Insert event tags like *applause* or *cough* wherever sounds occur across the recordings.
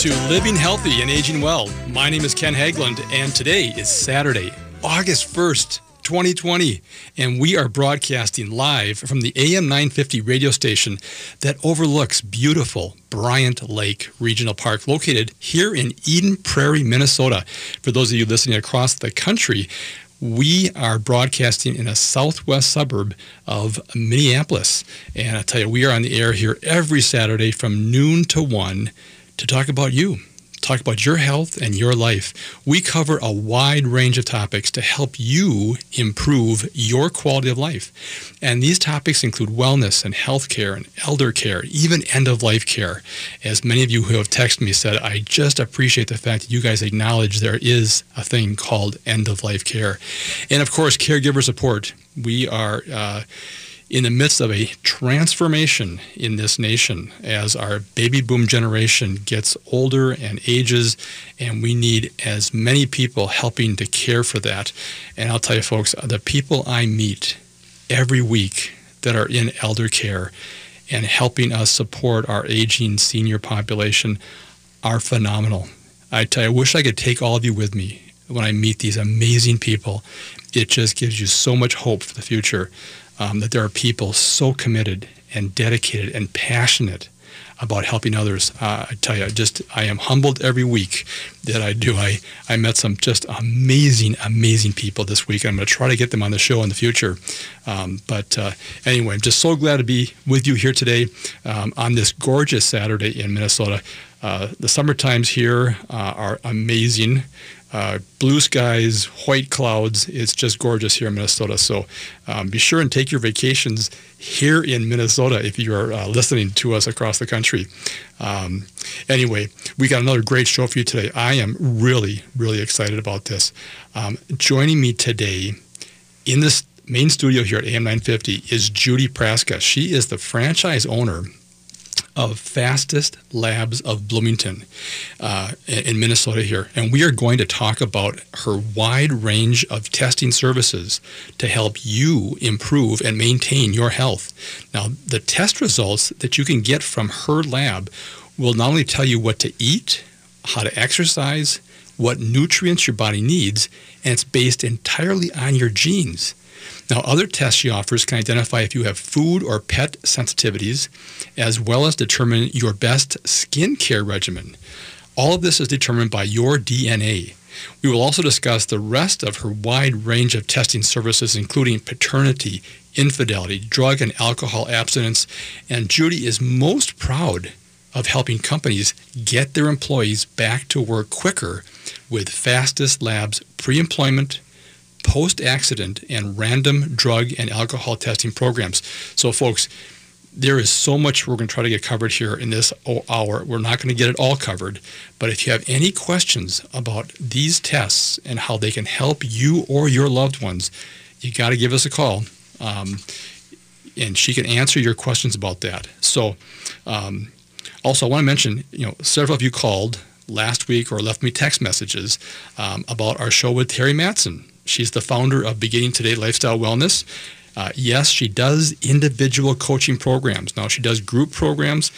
To Living Healthy and Aging Well. My name is Ken Haglind, and today is Saturday, August 1st, 2020, and we are broadcasting live from the AM 950 radio station that overlooks beautiful Bryant Lake Regional Park, located here in Eden Prairie, Minnesota. For those of you listening across the country, we are broadcasting in a southwest suburb of Minneapolis. And I tell you, we are on the air here every Saturday from noon to 1 to talk about you talk about your health and your life. We cover a wide range of topics to help you improve your quality of life. And these topics include wellness and health care and elder care, even end of life care. As many of you who have texted me said, I just appreciate the fact that you guys acknowledge there is a thing called end of life care. And of course, caregiver support. We are. Uh, in the midst of a transformation in this nation as our baby boom generation gets older and ages, and we need as many people helping to care for that. And I'll tell you, folks, the people I meet every week that are in elder care and helping us support our aging senior population are phenomenal. I tell you, I wish I could take all of you with me when I meet these amazing people. It just gives you so much hope for the future um, that there are people so committed and dedicated and passionate about helping others. Uh, I tell you, just I am humbled every week that I do. I, I met some just amazing, amazing people this week. I'm going to try to get them on the show in the future. Um, but uh, anyway, I'm just so glad to be with you here today um, on this gorgeous Saturday in Minnesota. Uh, the summer times here uh, are amazing uh, blue skies, white clouds. It's just gorgeous here in Minnesota. So um, be sure and take your vacations here in Minnesota if you are uh, listening to us across the country. Um, anyway, we got another great show for you today. I am really, really excited about this. Um, joining me today in this main studio here at AM 950 is Judy Praska. She is the franchise owner of Fastest Labs of Bloomington uh, in Minnesota here. And we are going to talk about her wide range of testing services to help you improve and maintain your health. Now, the test results that you can get from her lab will not only tell you what to eat, how to exercise, what nutrients your body needs, and it's based entirely on your genes. Now, other tests she offers can identify if you have food or pet sensitivities, as well as determine your best skincare regimen. All of this is determined by your DNA. We will also discuss the rest of her wide range of testing services, including paternity, infidelity, drug and alcohol abstinence, and Judy is most proud of helping companies get their employees back to work quicker with Fastest Labs pre-employment, post accident and random drug and alcohol testing programs. So, folks, there is so much we're going to try to get covered here in this hour. We're not going to get it all covered, but if you have any questions about these tests and how they can help you or your loved ones, you got to give us a call. Um, and she can answer your questions about that. So, um, also, I want to mention, you know, several of you called last week or left me text messages um, about our show with Terry Matson. She's the founder of Beginning Today Lifestyle Wellness. Uh, yes, she does individual coaching programs. Now, she does group programs.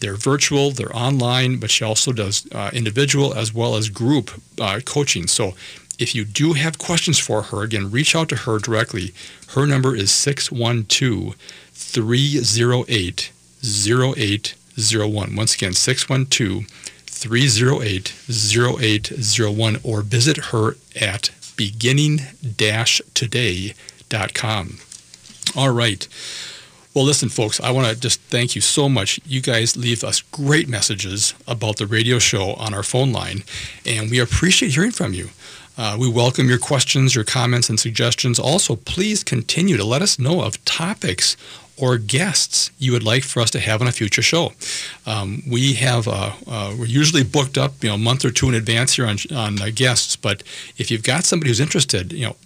They're virtual, they're online, but she also does uh, individual as well as group uh, coaching. So if you do have questions for her, again, reach out to her directly. Her number is 612 308 0801. Once again, 612 308 0801, or visit her at beginning-today.com. All right. Well, listen, folks, I want to just thank you so much. You guys leave us great messages about the radio show on our phone line, and we appreciate hearing from you. Uh, we welcome your questions, your comments, and suggestions. Also, please continue to let us know of topics or guests you would like for us to have on a future show. Um, we have uh, uh, we're usually booked up you know a month or two in advance here on on uh, guests, but if you've got somebody who's interested, you know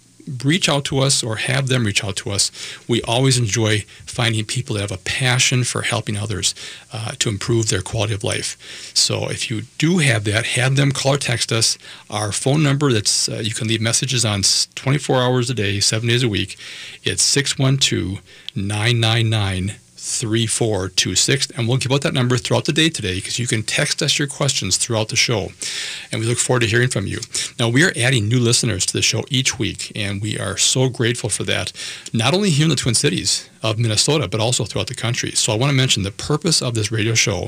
reach out to us or have them reach out to us. We always enjoy finding people that have a passion for helping others uh, to improve their quality of life. So if you do have that, have them call or text us. Our phone number that's uh, you can leave messages on 24 hours a day, seven days a week. It's 612 999 3426. And we'll give out that number throughout the day today because you can text us your questions throughout the show. And we look forward to hearing from you. Now, we are adding new listeners to the show each week, and we are so grateful for that, not only here in the Twin Cities of Minnesota, but also throughout the country. So I want to mention the purpose of this radio show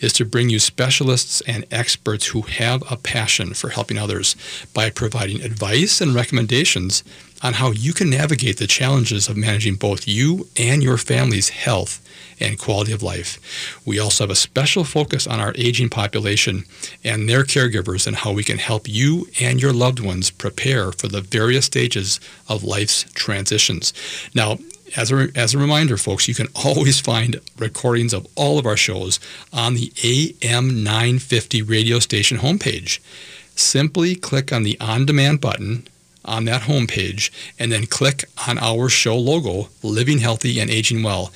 is to bring you specialists and experts who have a passion for helping others by providing advice and recommendations on how you can navigate the challenges of managing both you and your family's health and quality of life. We also have a special focus on our aging population and their caregivers and how we can help you and your loved ones prepare for the various stages of life's transitions. Now, as a, as a reminder, folks, you can *laughs* always find recordings of all of our shows on the AM 950 radio station homepage. Simply click on the on demand button on that homepage and then click on our show logo, Living Healthy and Aging Well.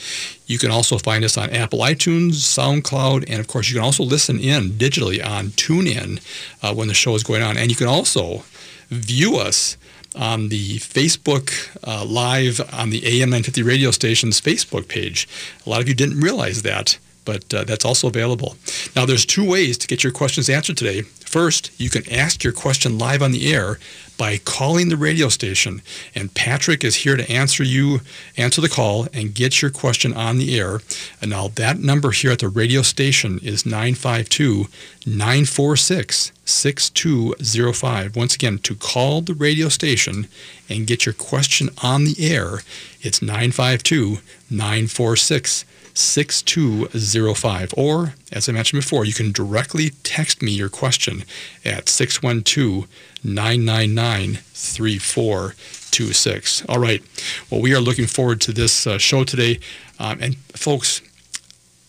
You can also find us on Apple iTunes, SoundCloud, and of course, you can also listen in digitally on TuneIn uh, when the show is going on. And you can also view us on the Facebook uh, Live on the AM 950 radio station's Facebook page. A lot of you didn't realize that but uh, that's also available. Now, there's two ways to get your questions answered today. First, you can ask your question live on the air by calling the radio station, and Patrick is here to answer you, answer the call, and get your question on the air. And now that number here at the radio station is 952 946 6205. Once again, to call the radio station and get your question on the air, it's 952 946 6205. Or, as I mentioned before, you can directly text me your question at 612 999 3426. All right. Well, we are looking forward to this uh, show today. Um, and, folks,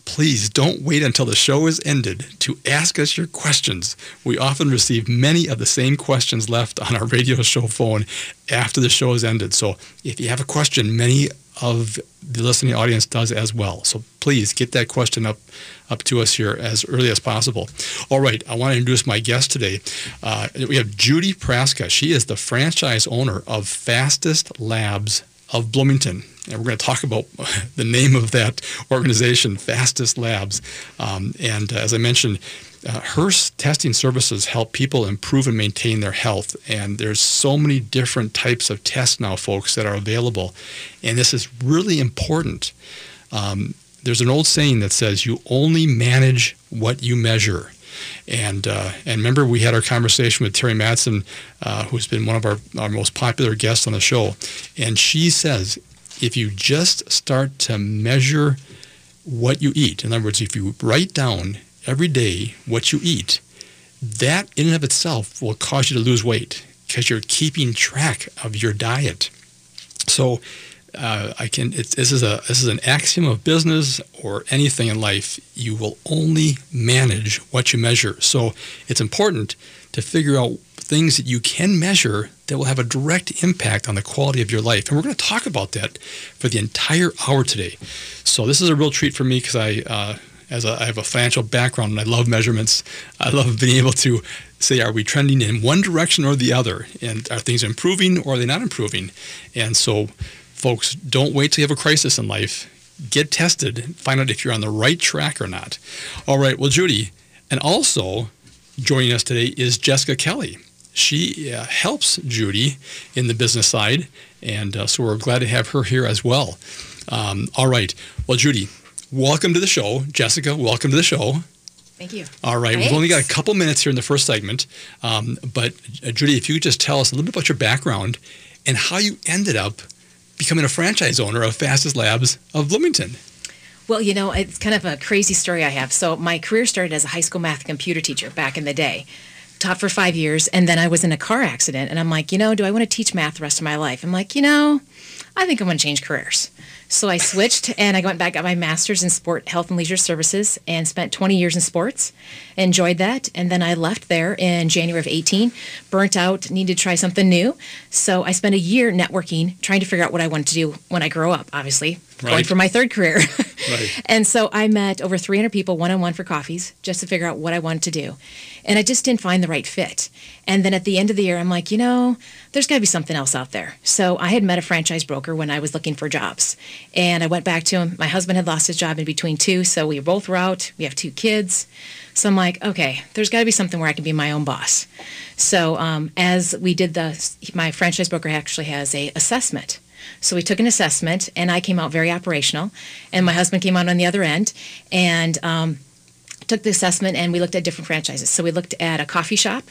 please don't wait until the show is ended to ask us your questions. We often receive many of the same questions left on our radio show phone after the show is ended. So if you have a question, many of the listening audience does as well. So please get that question up up to us here as early as possible. All right, I want to introduce my guest today. Uh, we have Judy Praska. She is the franchise owner of Fastest Labs of Bloomington. And we're going to talk about *laughs* the name of that organization, Fastest Labs. Um, and uh, as I mentioned, uh, her testing services help people improve and maintain their health. And there's so many different types of tests now, folks, that are available. And this is really important. Um, there's an old saying that says you only manage what you measure. And uh, and remember, we had our conversation with Terry Madsen, uh, who's been one of our, our most popular guests on the show. And she says, if you just start to measure what you eat, in other words, if you write down every day what you eat, that in and of itself will cause you to lose weight because you're keeping track of your diet. So uh, I can. this is a this is an axiom of business or anything in life. You will only manage what you measure. So it's important to figure out things that you can measure that will have a direct impact on the quality of your life. And we're going to talk about that for the entire hour today. So this is a real treat for me because I uh, as a, I have a financial background and I love measurements. I love being able to say, are we trending in one direction or the other? And are things improving or are they not improving? And so, folks, don't wait till you have a crisis in life. Get tested, find out if you're on the right track or not. All right, well, Judy, and also joining us today is Jessica Kelly. She uh, helps Judy in the business side, and uh, so we're glad to have her here as well. Um, all right, well, Judy, welcome to the show. Jessica, welcome to the show. Thank you. All right. We've only got a couple minutes here in the first segment. Um, but, uh, Judy, if you could just tell us a little bit about your background and how you ended up becoming a franchise owner of Fastest Labs of Bloomington. Well, you know, it's kind of a crazy story I have. So, my career started as a high school math computer teacher back in the day. Taught for five years, and then I was in a car accident, and I'm like, you know, do I want to teach math the rest of my life? I'm like, you know, I think I'm going to change careers. So I switched and I went back, got my master's in sport health and leisure services and spent 20 years in sports. Enjoyed that. And then I left there in January of 18, burnt out, needed to try something new. So I spent a year networking, trying to figure out what I wanted to do when I grow up, obviously. right. going for my third career. *laughs* right. And so I met over 300 people one on one for coffees just to figure out what I wanted to do. And I just didn't find the right fit. And then at the end of the year, I'm like, you know, there's got to be something else out there. So I had met a franchise broker when I was looking for jobs. And I went back to him. My husband had lost his job in between two. So we both were out. We have two kids. So I'm like, okay, there's got to be something where I can be my own boss. So um, as we did the, my franchise broker actually has a assessment. So we took an assessment, and I came out very operational, and my husband came out on the other end, and um, took the assessment, and we looked at different franchises. So we looked at a coffee shop,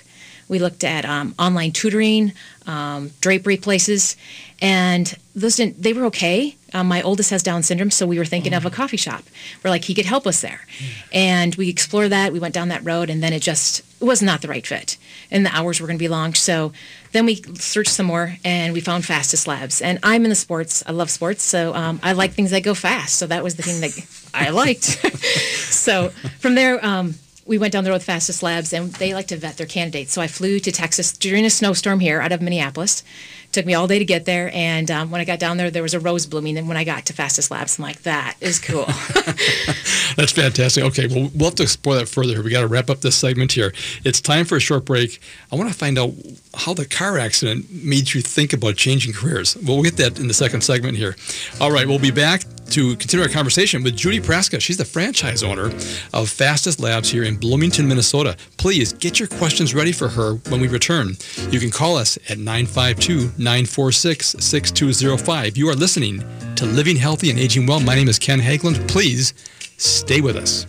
we looked at um, online tutoring, um, drapery places, and those didn't. They were okay. Um, my oldest has Down syndrome, so we were thinking of a coffee shop where like he could help us there, and we explored that. We went down that road, and then it just it was not the right fit, and the hours were going to be long. So then we searched some more, and we found Fastest Labs. And I'm in the sports. I love sports, so um, I like things that go fast. So that was the thing that I liked. *laughs* so from there. Um, we went down the road with Fastest Labs, and they like to vet their candidates. So I flew to Texas during a snowstorm here out of Minneapolis. Took me all day to get there, and um, when I got down there, there was a rose blooming. And when I got to Fastest Labs, I'm like, that is cool. *laughs* *laughs* That's fantastic. Okay, well, we'll have to explore that further. We got to wrap up this segment here. It's time for a short break. I want to find out how the car accident made you think about changing careers. Well, we'll get that in the second segment here. All right, we'll be back to continue our conversation with Judy Praska. She's the franchise owner of Fastest Labs here in Bloomington, Minnesota. Please get your questions ready for her when we return. You can call us at 952 946 6205. You are listening to Living Healthy and Aging Well. My name is Ken Haglind. Please stay with us.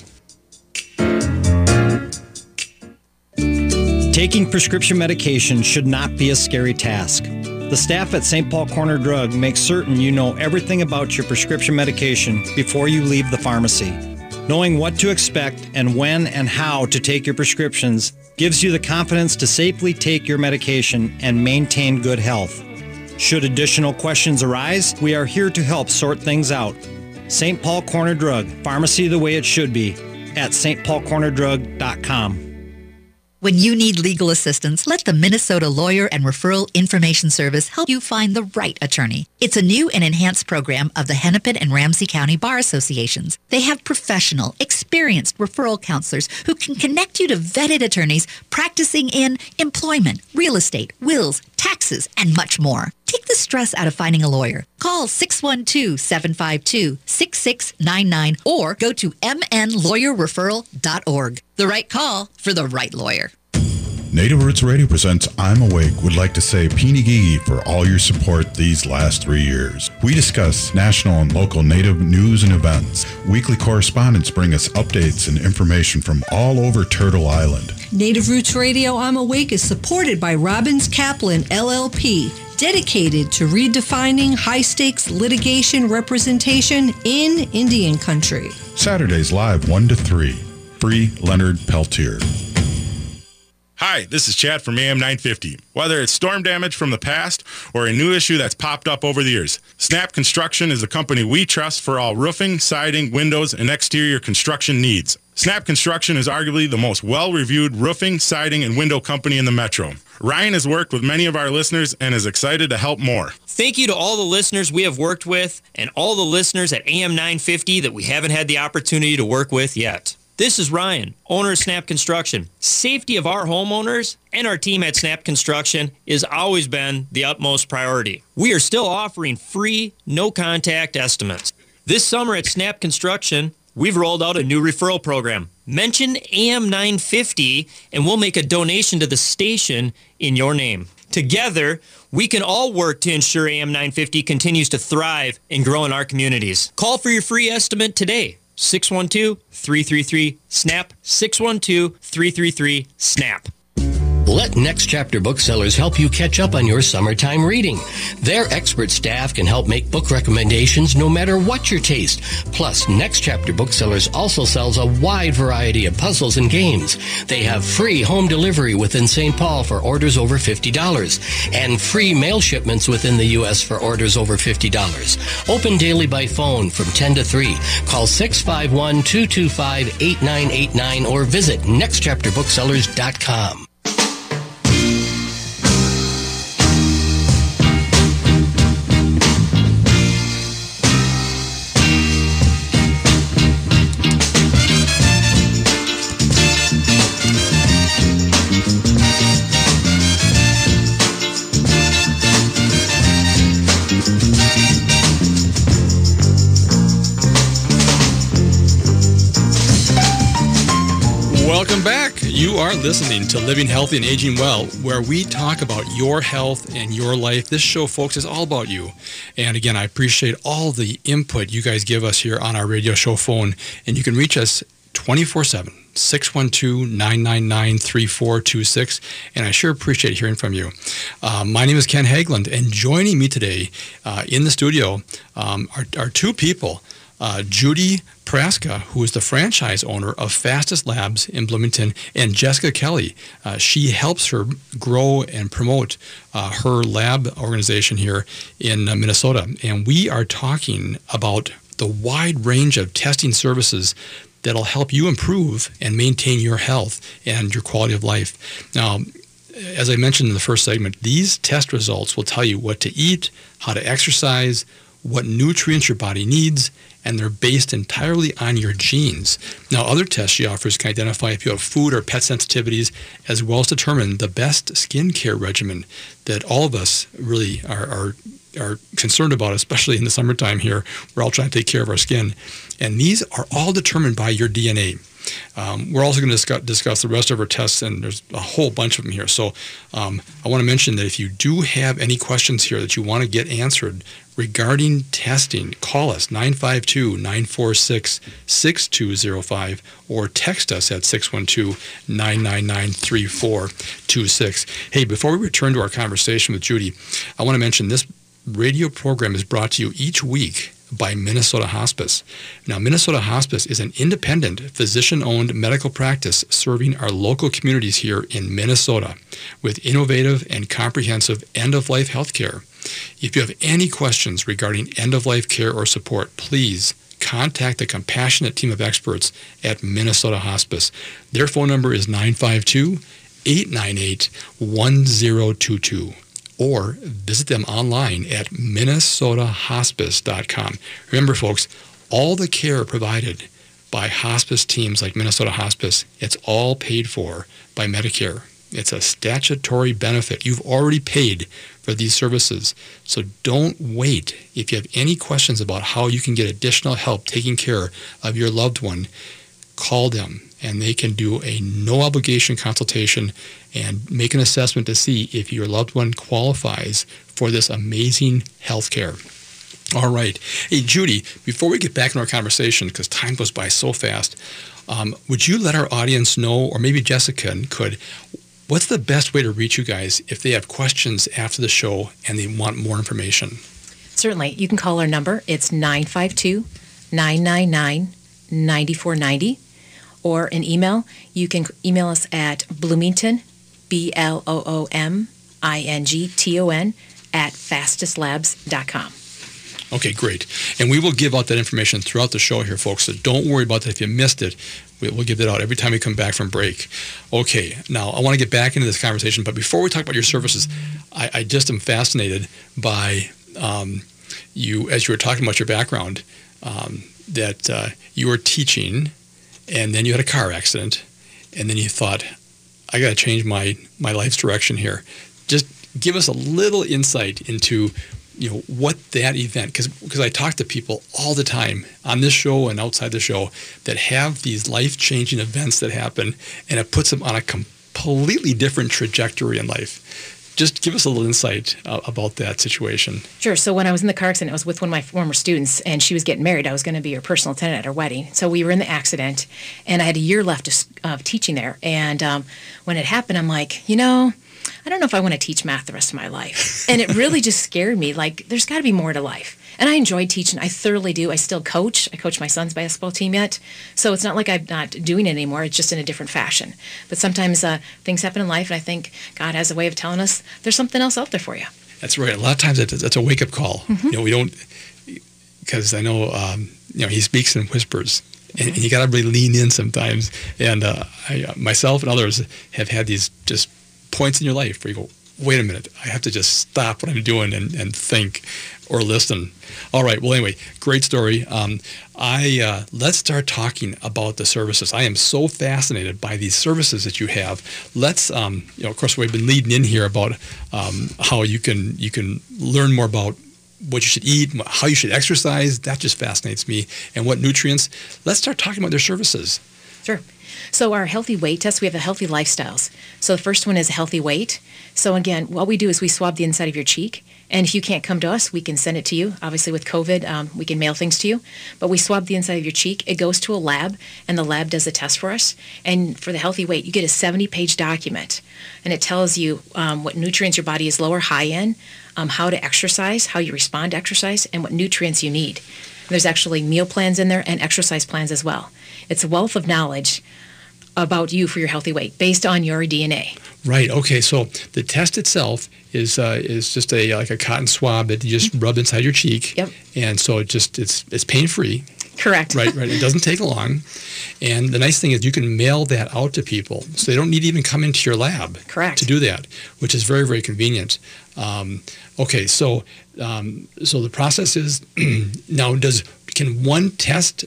Taking prescription medication should not be a scary task. The staff at St. Paul Corner Drug makes certain you know everything about your prescription medication before you leave the pharmacy. Knowing what to expect and when and how to take your prescriptions gives you the confidence to safely take your medication and maintain good health. Should additional questions arise, we are here to help sort things out. St. Paul Corner Drug, pharmacy the way it should be, at stpaulcornerdrug.com. When you need legal assistance, let the Minnesota Lawyer and Referral Information Service help you find the right attorney. It's a new and enhanced program of the Hennepin and Ramsey County Bar Associations. They have professional, experienced referral counselors who can connect you to vetted attorneys practicing in employment, real estate, wills, taxes, and much more. Take the stress out of finding a lawyer. Call 612-752-6699 or go to mnlawyerreferral.org. The right call for the right lawyer. Native Roots Radio presents I'm Awake would like to say Gigi for all your support these last three years. We discuss national and local Native news and events. Weekly correspondents bring us updates and information from all over Turtle Island. Native Roots Radio I'm Awake is supported by Robbins Kaplan LLP, dedicated to redefining high stakes litigation representation in Indian country. Saturdays live 1 to 3. Free Leonard Peltier. Hi, this is Chad from AM 950. Whether it's storm damage from the past or a new issue that's popped up over the years, Snap Construction is the company we trust for all roofing, siding, windows, and exterior construction needs. Snap Construction is arguably the most well-reviewed roofing, siding, and window company in the metro. Ryan has worked with many of our listeners and is excited to help more. Thank you to all the listeners we have worked with and all the listeners at AM 950 that we haven't had the opportunity to work with yet. This is Ryan, owner of Snap Construction. Safety of our homeowners and our team at Snap Construction has always been the utmost priority. We are still offering free, no contact estimates. This summer at Snap Construction, we've rolled out a new referral program. Mention AM 950 and we'll make a donation to the station in your name. Together, we can all work to ensure AM 950 continues to thrive and grow in our communities. Call for your free estimate today. 612 333 Let Next Chapter Booksellers help you catch up on your summertime reading. Their expert staff can help make book recommendations no matter what your taste. Plus, Next Chapter Booksellers also sells a wide variety of puzzles and games. They have free home delivery within St. Paul for orders over $50 and free mail shipments within the U.S. for orders over $50. Open daily by phone from 10 to 3. Call 651 225 8989 or visit nextchapterbooksellers.com. listening to Living Healthy and Aging Well, where we talk about your health and your life. This show, folks, is all about you. And again, I appreciate all the input you guys give us here on our radio show phone. And you can reach us 24 7. 612-999-3426 and I sure appreciate hearing from you. Uh, my name is Ken Haglind and joining me today uh, in the studio um, are, are two people uh, Judy Praska, who is the franchise owner of Fastest Labs in Bloomington, and Jessica Kelly. Uh, she helps her grow and promote uh, her lab organization here in uh, Minnesota. And we are talking about the wide range of testing services that'll help you improve and maintain your health and your quality of life. Now, as I mentioned in the first segment, these test results will tell you what to eat, how to exercise, what nutrients your body needs, and they're based entirely on your genes. Now, other tests she offers can identify if you have food or pet sensitivities, as well as determine the best skincare regimen that all of us really are, are, are concerned about, especially in the summertime here. We're all trying to take care of our skin. And these are all determined by your DNA. Um, we're also going to discuss, discuss, the rest of our tests, and there's a whole bunch of them here. So um, I want to mention that if you do have any questions here that you want to get answered regarding testing, call us 952 946 6205 or text us at 612 999 3426. Hey, before we return to our conversation with Judy, I want to mention this radio program is brought to you each week by Minnesota Hospice. Now, Minnesota Hospice is an independent, physician owned medical practice serving our local communities here in Minnesota with innovative and comprehensive end of life health care. If you have any questions regarding end of life care or support, please contact the compassionate team of experts at Minnesota Hospice. Their phone number is 952 898 1022 or visit them online at minnesotahospice.com. Remember, folks, all the care provided by hospice teams like Minnesota Hospice, it's all paid for by Medicare. It's a statutory benefit. You've already paid for these services. So don't wait. If you have any questions about how you can get additional help taking care of your loved one, call them and they can do a no obligation consultation and make an assessment to see if your loved one qualifies for this amazing health care. All right. Hey, Judy, before we get back in our conversation, because time goes by so fast, um, would you let our audience know, or maybe Jessica could, what's the best way to reach you guys if they have questions after the show and they want more information? Certainly. You can call our number. It's 952 999 9490 or an email. You can email us at Bloomington, B L O O M I N G T O N, at fastestlabs.com. Okay, great. And we will give out that information throughout the show here, folks. So don't worry about that if you missed it. We'll give that out every time we come back from break. Okay, now I want to get back into this conversation, but before we talk about your services, I, I just am fascinated by um, you, as you were talking about your background, um, that uh, you were teaching and then you had a car accident, and then you thought, I got to change my my life's direction here. Just give us a little insight into you know what that event because because I talk to people all the time on this show and outside the show that have these life changing events that happen and it puts them on a completely different trajectory in life just give us a little insight uh, about that situation. Sure. So when I was in the car accident, I was with one of my former students, and she was getting married. I was going to be her personal attendant at her wedding. So we were in the accident, and I had a year left of, of teaching there. And um, when it happened, I'm like, you know, I don't know if I want to teach math the rest of my life. And it really just scared me. Like, there's got to be more to life. And I enjoy teaching. I thoroughly do. I still coach. I coach my son's basketball team yet. So it's not like I'm not doing it anymore. It's just in a different fashion. But sometimes uh, things happen in life, and I think God has a way of telling us there's something else out there for you. That's right. A lot of times that's a wake up call. Mm-hmm. You know, we don't, because I know, um, you know, he speaks in whispers. And, and you got to really lean in sometimes. And uh, I, uh, myself and others have had these just points in your life where you go, wait a minute, I have to just stop what I'm doing and, and think or listen. All right. Well, anyway, great story. Um, I uh, let's start talking about the services. I am so fascinated by these services that you have. Let's, um, you know, of course, we've been leading in here about um, how you can you can learn more about what you should eat, how you should exercise. That just fascinates me, and what nutrients. Let's start talking about their services. Sure. So our healthy weight test, we have the healthy lifestyles. So the first one is healthy weight. So again, what we do is we swab the inside of your cheek. And if you can't come to us, we can send it to you. Obviously, with COVID, um, we can mail things to you. But we swab the inside of your cheek. It goes to a lab, and the lab does a test for us. And for the healthy weight, you get a 70 page document. And it tells you um, what nutrients your body is low or high in, um, how to exercise, how you respond to exercise, and what nutrients you need. There's actually meal plans in there and exercise plans as well. It's a wealth of knowledge about you for your healthy weight based on your DNA. Right. Okay. So the test itself is uh, is just a like a cotton swab that you just rub inside your cheek. Yep. And so it just it's it's pain free. Correct. Right. Right. It doesn't take long, and the nice thing is you can mail that out to people, so they don't need to even come into your lab. Correct. To do that, which is very very convenient. Um, okay. So um, so the process is *clears throat* now does can one test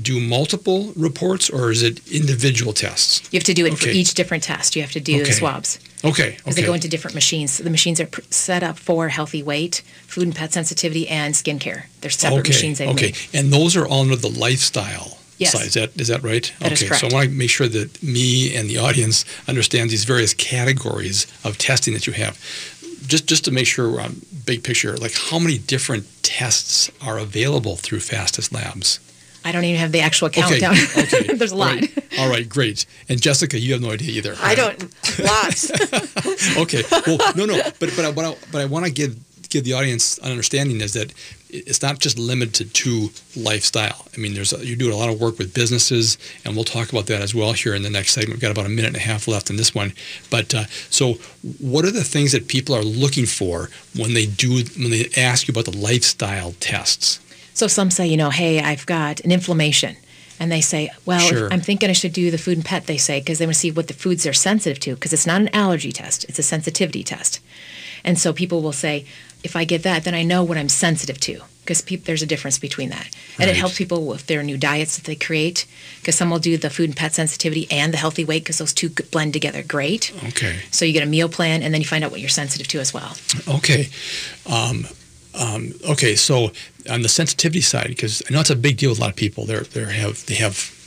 do multiple reports or is it individual tests? You have to do it for each different test. You have to do Okay. the swabs. Okay. Because Okay. they go into different machines. So the machines are pr- set up for healthy weight, food and pet sensitivity, and skincare. They're separate okay. machines they've okay. made. And those are all under the lifestyle Yes. side. Is that is that right? That okay. So I want to make sure that me and the audience understand these various categories of testing that you have. Just just to make sure we're on big picture, like how many different tests are available through Fastest Labs? I don't even have the actual countdown. Okay. *laughs* There's a lot. right. All right. Great. And Jessica, you have no idea either. I don't. Lots. *laughs* okay. Well, no, no, but but I, but I, but I want to give give the audience an understanding is that it's not just limited to lifestyle. I mean, there's a, you do a lot of work with businesses, and we'll talk about that as well here in the next segment. We've got about a minute and a half left in this one. But uh, so, what are the things that people are looking for when they do when they ask you about the lifestyle tests? So some say, you know, hey, I've got an inflammation. And they say, well, Sure. I'm thinking I should do the food and pet, they say, because they want to see what the foods they're sensitive to, because it's not an allergy test, it's a sensitivity test. And so people will say, if I get that, then I know what I'm sensitive to, because peop there's a difference between that. And it helps people with their new diets that they create, because some will do the food and pet sensitivity and the healthy weight, because those two blend together great. Okay. So you get a meal plan, and then you find out what you're sensitive to as well. Okay. Um, um, okay. So on the sensitivity side, because I know it's a big deal with a lot of people. They're they have they have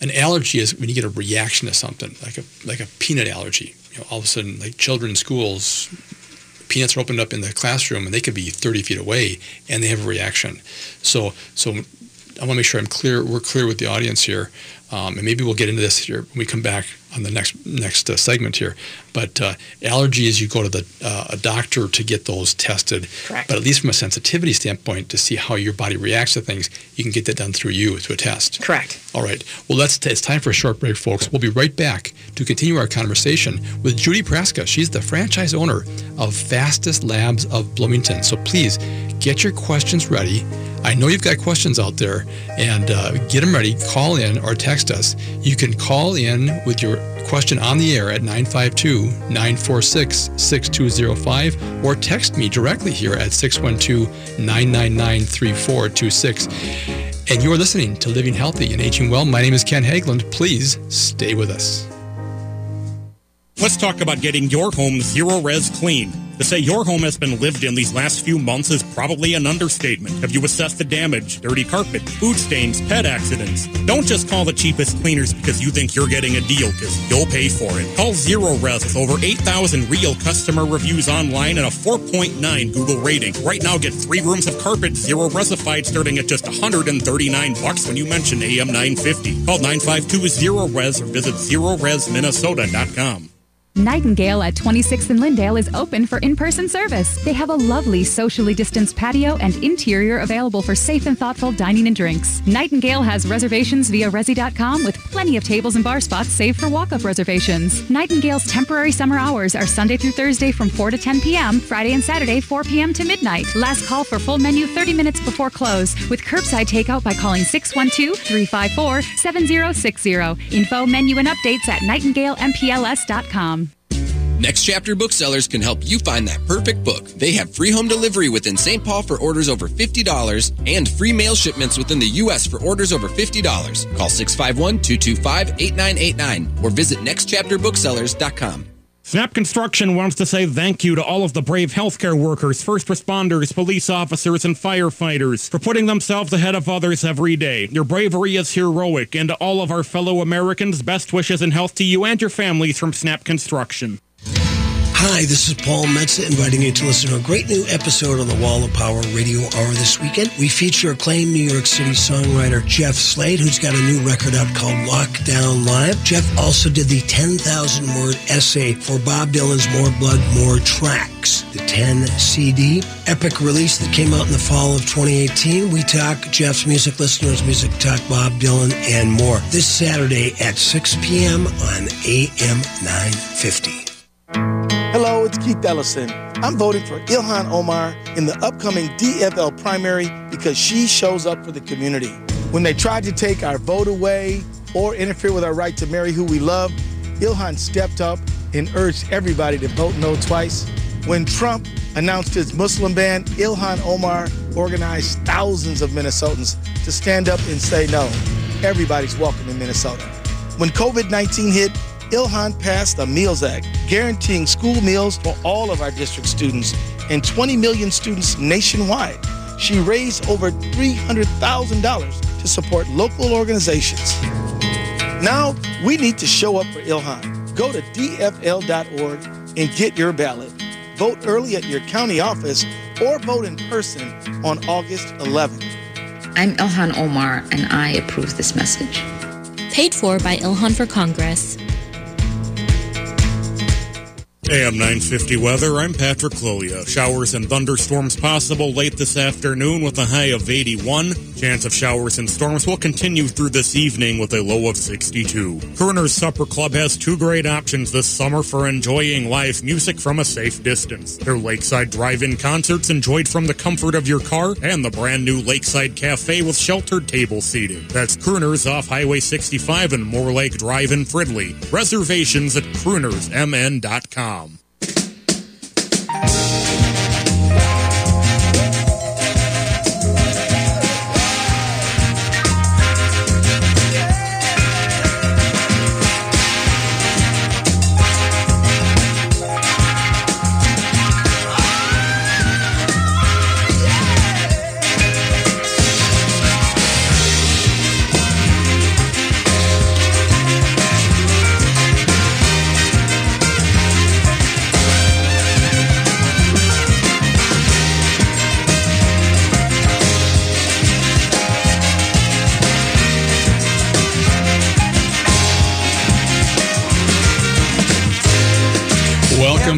an allergy is when you get a reaction to something like a like a peanut allergy. You know, all of a sudden, like children in schools, peanuts are opened up in the classroom and they could be 30 feet away and they have a reaction. So so I want to make sure I'm clear. We're clear with the audience here, um, and maybe we'll get into this here when we come back on the next next uh, segment here. But uh, allergies, you go to the uh, a doctor to get those tested. Correct. But at least from a sensitivity standpoint, to see how your body reacts to things, you can get that done through you through a test. Correct. All right. Well, let's it's time for a short break, folks. We'll be right back to continue our conversation with Judy Praska. She's the franchise owner of Fastest Labs of Bloomington. So please get your questions ready. I know you've got questions out there, and uh, get them ready. Call in or text us. You can call in with your question on the air at 952 946 6205 or text me directly here at 612 999 3426. And you're listening to Living Healthy and Aging Well. My name is Ken Haglind. Please stay with us. Let's talk about getting your home zero res clean. To say your home has been lived in these last few months is probably an understatement. Have you assessed the damage, dirty carpet, food stains, pet accidents? Don't just call the cheapest cleaners because you think you're getting a deal, because you'll pay for it. Call Zerorez with over 8,000 real customer reviews online and a 4.9 Google rating. Right now, get three rooms of carpet zero resified starting at just 139 bucks when you mention AM 950. Call 952 Zerorez or visit zerorezminnesota.com. Nightingale at 26th and Lyndale is open for in person service. They have a lovely socially distanced patio and interior available for safe and thoughtful dining and drinks. Nightingale has reservations via resy.com with plenty of tables and bar spots saved for walk up reservations. Nightingale's temporary summer hours are Sunday through Thursday from 4 to 10 p.m., Friday and Saturday 4 p.m. to midnight. Last call for full menu 30 minutes before close with curbside takeout by calling 612 354 7060. Info, menu, and updates at nightingalempls.com. Next Chapter Booksellers can help you find that perfect book. They have free home delivery within St. Paul for orders over $50 and free mail shipments within the U.S. for orders over $50. Call 651 225 8989 or visit nextchapterbooksellers.com. Snap Construction wants to say thank you to all of the brave healthcare workers, first responders, police officers, and firefighters for putting themselves ahead of others every day. Your bravery is heroic, and to all of our fellow Americans, best wishes and health to you and your families from Snap Construction. Hi, this is Paul Metsa inviting you to listen to a great new episode on the Wall of Power Radio Hour this weekend. We feature acclaimed New York City songwriter Jeff Slate, who's got a new record out called Lockdown Live. Jeff also did the 10,000 word essay for Bob Dylan's More Blood, More Tracks, the 10 CD epic release that came out in the fall of 2018. We talk Jeff's music, listeners' music, talk Bob Dylan, and more this Saturday at 6 p.m. on AM 950. It's Keith Ellison. I'm voting for Ilhan Omar in the upcoming DFL primary because she shows up for the community. When they tried to take our vote away or interfere with our right to marry who we love, Ilhan stepped up and urged everybody to vote no twice. When Trump announced his Muslim ban, Ilhan Omar organized thousands of Minnesotans to stand up and say no. Everybody's welcome in Minnesota. When COVID 19 hit, Ilhan passed the Meals Act, guaranteeing school meals for all of our district students and 20 million students nationwide. She raised over $300,000 to support local organizations. Now, we need to show up for Ilhan. Go to dfl.org and get your ballot. Vote early at your county office or vote in person on August 11th. I'm Ilhan Omar, and I approve this message. Paid for by Ilhan for Congress. AM 950 weather, I'm Patrick Clolia. Showers and thunderstorms possible late this afternoon with a high of 81. Chance of showers and storms will continue through this evening with a low of 62. Koerner's Supper Club has two great options this summer for enjoying live music from a safe distance. Their lakeside drive-in concerts enjoyed from the comfort of your car and the brand new Lakeside Cafe with sheltered table seating. That's Koerner's off Highway 65 and Moore Lake Drive in Fridley. Reservations at KroenersMN.com. Welcome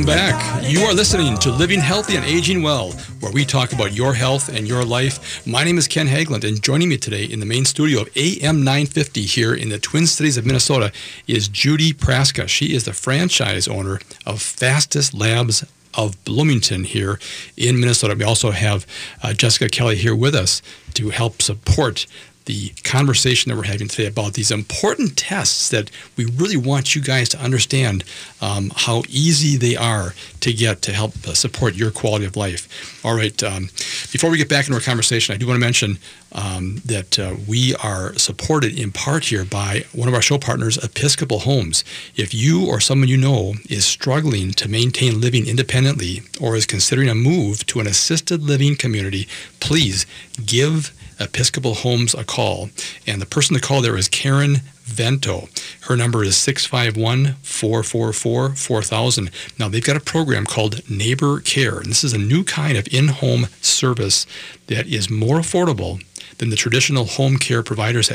back. You are listening to Living Healthy and Aging Well, where we talk about your health and your life. My name is Ken Haglind, and joining me today in the main studio of AM 950 here in the Twin Cities of Minnesota is Judy Praska. She is the franchise owner of Fastest Labs of Bloomington here in Minnesota. We also have uh, Jessica Kelly here with us to help support the conversation that we're having today about these important tests that we really want you guys to understand um, how easy they are to get to help uh, support your quality of life. All right, um, before we get back into our conversation, I do want to mention um, that uh, we are supported in part here by one of our show partners, Episcopal Homes. If you or someone you know is struggling to maintain living independently or is considering a move to an assisted living community, please give Episcopal Homes a call. And the person to call there is Karen Vento. Her number is 651 444 4000. Now, they've got a program called Neighbor Care, and this is a new kind of in home service that is more affordable than the traditional home care providers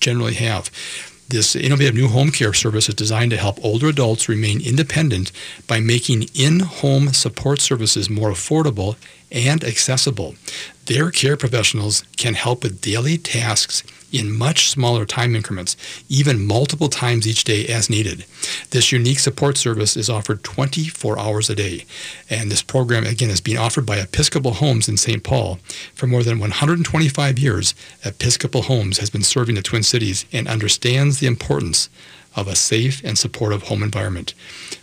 generally have. This innovative new home care service is designed to help older adults remain independent by making in home support services more affordable and accessible. Their care professionals can help with daily tasks in much smaller time increments, even multiple times each day as needed. This unique support service is offered 24 hours a day. And this program, again, is being offered by Episcopal Homes in St. Paul. For more than 125 years, Episcopal Homes has been serving the Twin Cities and understands the importance of a safe and supportive home environment.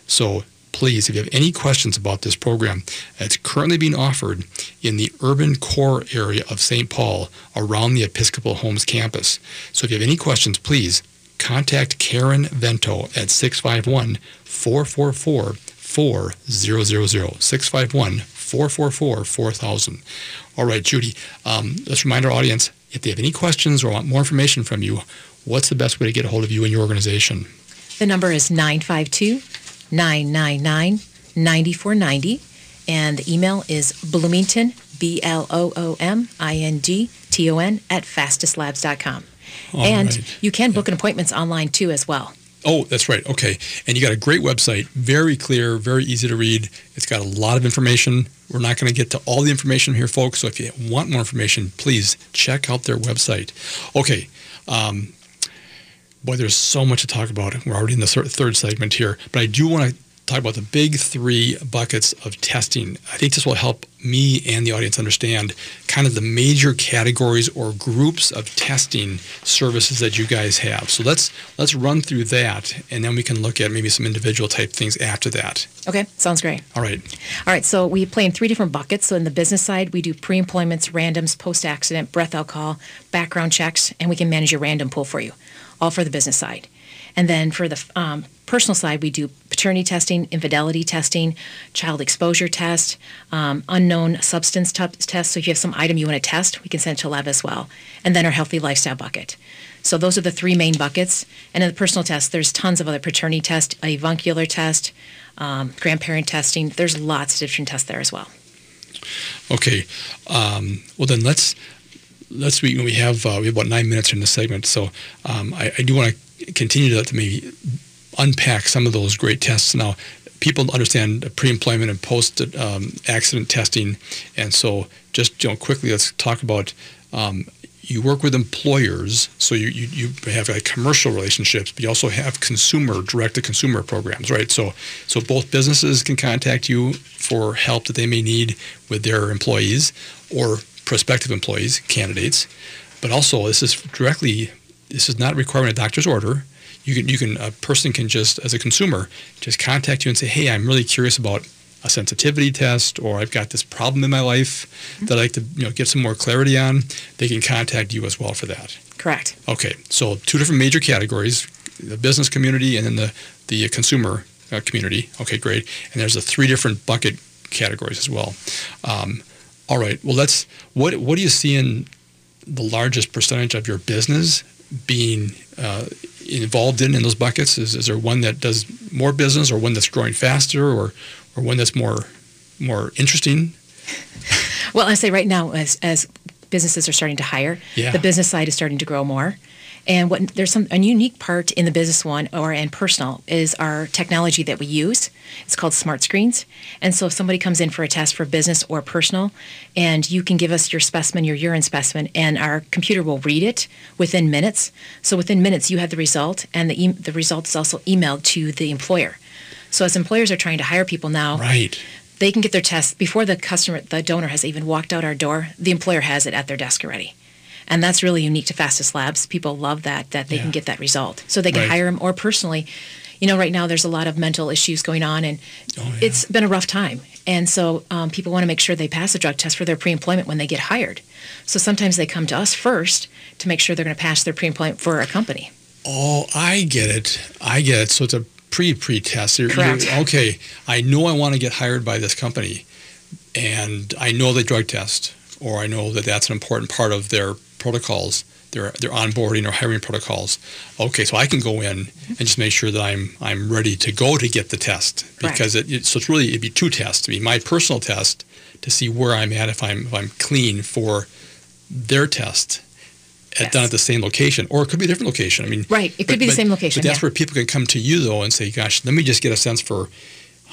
So please, if you have any questions about this program, it's currently being offered in the urban core area of St. Paul around the Episcopal Homes campus. So if you have any questions, please contact Karen Vento at 651 444 651-444-4000. 651-444-4000. All right, Judy, um, let's remind our audience, if they have any questions or want more information from you, what's the best way to get a hold of you and your organization? The number is 952-999-9490. And the email is Bloomington, B-L-O-O-M-I-N-G-T-O-N, at fastestlabs.com. All and right. you can book an appointments online too as well. Oh, that's right. Okay. And you got a great website, very clear, very easy to read. It's got a lot of information. We're not going to get to all the information here, folks. So if you want more information, please check out their website. Okay. Um, boy, there's so much to talk about. We're already in the third segment here, but I do want to talk about the big three buckets of testing. I think this will help me and the audience understand kind of the major categories or groups of testing services that you guys have. So let's let's run through that, and then we can look at maybe some individual type things after that. Okay, sounds great. All right. All right, so we play in three different buckets. So in the business side, we do pre-employments, randoms, post-accident, breath alcohol, background checks, and we can manage your random pool for you, all for the business side. And then for the um, personal side, we do paternity testing, infidelity testing, child exposure test, um, unknown substance t- test. So if you have some item you want to test, we can send it to lab as well. And then our healthy lifestyle bucket. So those are the three main buckets. And in the personal test, there's tons of other paternity test, avuncular test, um, grandparent testing. There's lots of different tests there as well. Okay. Um, well, then let's let's we we have uh, we have about nine minutes in the segment, so um, I, I do want to continue to, to maybe unpack some of those great tests now. People understand pre-employment and post-accident testing, and so just you know quickly let's talk about. Um, you work with employers, so you, you, you have like commercial relationships, but you also have consumer, direct-to-consumer programs, right? So, so both businesses can contact you for help that they may need with their employees or prospective employees, candidates. But also, this is directly, this is not requiring a doctor's order. You can, you can, a person can just, as a consumer, just contact you and say, hey, I'm really curious about a sensitivity test or I've got this problem in my life that I'd like to you know get some more clarity on, they can contact you as well for that. Correct. Okay, so two different major categories: the business community and then the the consumer uh, community. Okay, great. And there's a three different bucket categories as well. Um, all right. Well, let's. What what do you see in the largest percentage of your business being uh, involved in in those buckets? Is, is there one that does more business, or one that's growing faster, or or one that's more more interesting? *laughs* Well, I say right now, as, as businesses are starting to hire, Yeah. the business side is starting to grow more. And what there's some a unique part in the business one or in personal is our technology that we use. It's called smart screens. And so if somebody comes in for a test for business or personal, and you can give us your specimen, your urine specimen, and our computer will read it within minutes. So within minutes, you have the result, and the e- the result is also emailed to the employer. So as employers are trying to hire people now, Right. they can get their test before the customer, the donor has even walked out our door. The employer has it at their desk already, and that's really unique to Fastest Labs. People love that that they can get that result, so they can Right. hire them or personally. You know, right now there's a lot of mental issues going on, and it's been a rough time. And so um, people want to make sure they pass a drug test for their pre-employment when they get hired. So sometimes they come to us first to make sure they're going to pass their pre-employment for a company. Oh, I get it. I get it. So it's a pre-pre-test. You're- you're- Correct. okay, I know I want to get hired by this company, and I know they drug test, or I know that that's an important part of their protocols, their their onboarding or hiring protocols. Okay, so I can go in and just make sure that I'm I'm ready to go to get the test because it, it so it's really it'd be two tests. It'd be my personal test to see where I'm at if I'm if I'm clean for their test. At, Done at the same location, or it could be a different location. I mean, Right, it could be the same location, But that's yeah. where people can come to you though and say, "Gosh, let me just get a sense for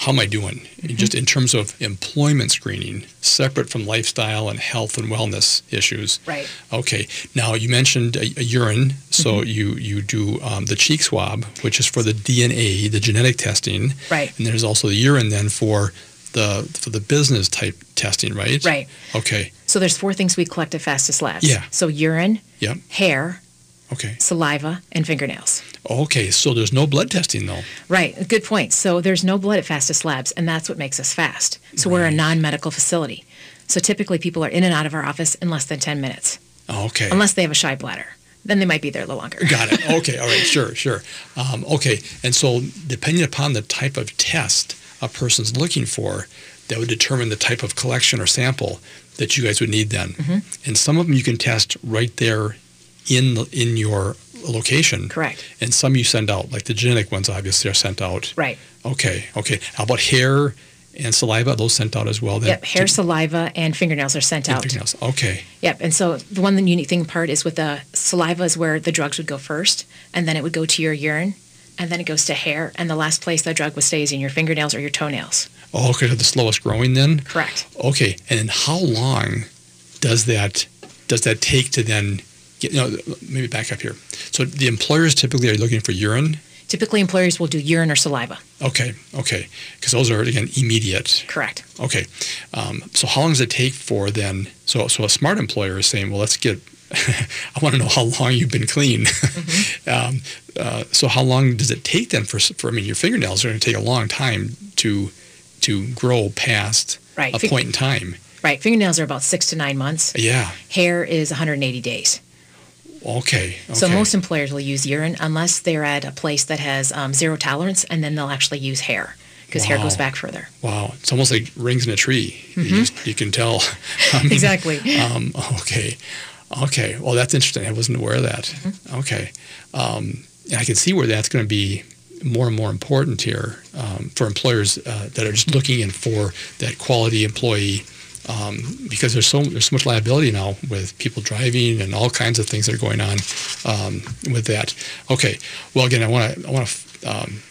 how am I doing?" Mm-hmm. Just in terms of employment screening, separate from lifestyle and health and wellness issues. Right. Okay. Now you mentioned a, a urine, so Mm-hmm. you you do um, the cheek swab, which is for the DNA, the genetic testing. Right. And there's also the urine then for the for the business type testing, right? Right. Okay. So there's four things we collect at Fastest Labs. Yeah. So urine, Yep. hair, Okay. saliva, and fingernails. Okay. So there's no blood testing though. Right, good point. So there's no blood at Fastest Labs, and that's what makes us fast. So we're a non-medical facility. So typically people are in and out of our office in less than 10 minutes, Okay. unless they have a shy bladder. Then they might be there a little longer. Got it. *laughs* Okay. All right. Sure. Sure. Um, okay. And so, depending upon the type of test, a person's looking for that would determine the type of collection or sample that you guys would need then. Mhm. And some of them you can test right there in the, in your location. Correct. And some you send out, like the genetic ones obviously are sent out. Right. Okay, okay. How about hair and saliva? Those sent out as well then? Yep. Hair, saliva, and fingernails are sent out. fingernails. Okay. Yep. And so the one unique thing part is with the saliva is where the drugs would go first, and then it would go to your urine, and then it goes to hair, and the last place the drug would stay is in your fingernails or your toenails. Oh, okay, the slowest growing then? Correct. Okay, and then how long does that does that take to then? You know, maybe back up here. So the employers typically are looking for urine. Typically, employers will do urine or saliva. Okay, okay, because those are again immediate. Correct. Okay, um, so how long does it take for then? So so a smart employer is saying, well, let's get. *laughs* I want to know how long you've been clean. *laughs* um, uh, so how long does it take then for, for I mean your fingernails are going to take a long time to to grow past Right. a Fing- point in time. Right. Fingernails are about six to nine months. Yeah. Hair is 180 days. Okay. okay. So most employers will use urine unless they're at a place that has um, zero tolerance, and then they'll actually use hair because hair goes back further. Wow, it's almost like rings in a tree. You Mhm. just you can tell. *laughs* I mean, Exactly. Um, okay, okay. Well, that's interesting. I wasn't aware of that. Mm-hmm. Okay, um, and I can see where that's going to be more and more important here um, for employers uh, that are just looking in for that quality employee. Um, because there's so there's so much liability now with people driving and all kinds of things that are going on um, with that. Okay, well again, I want to I want to um,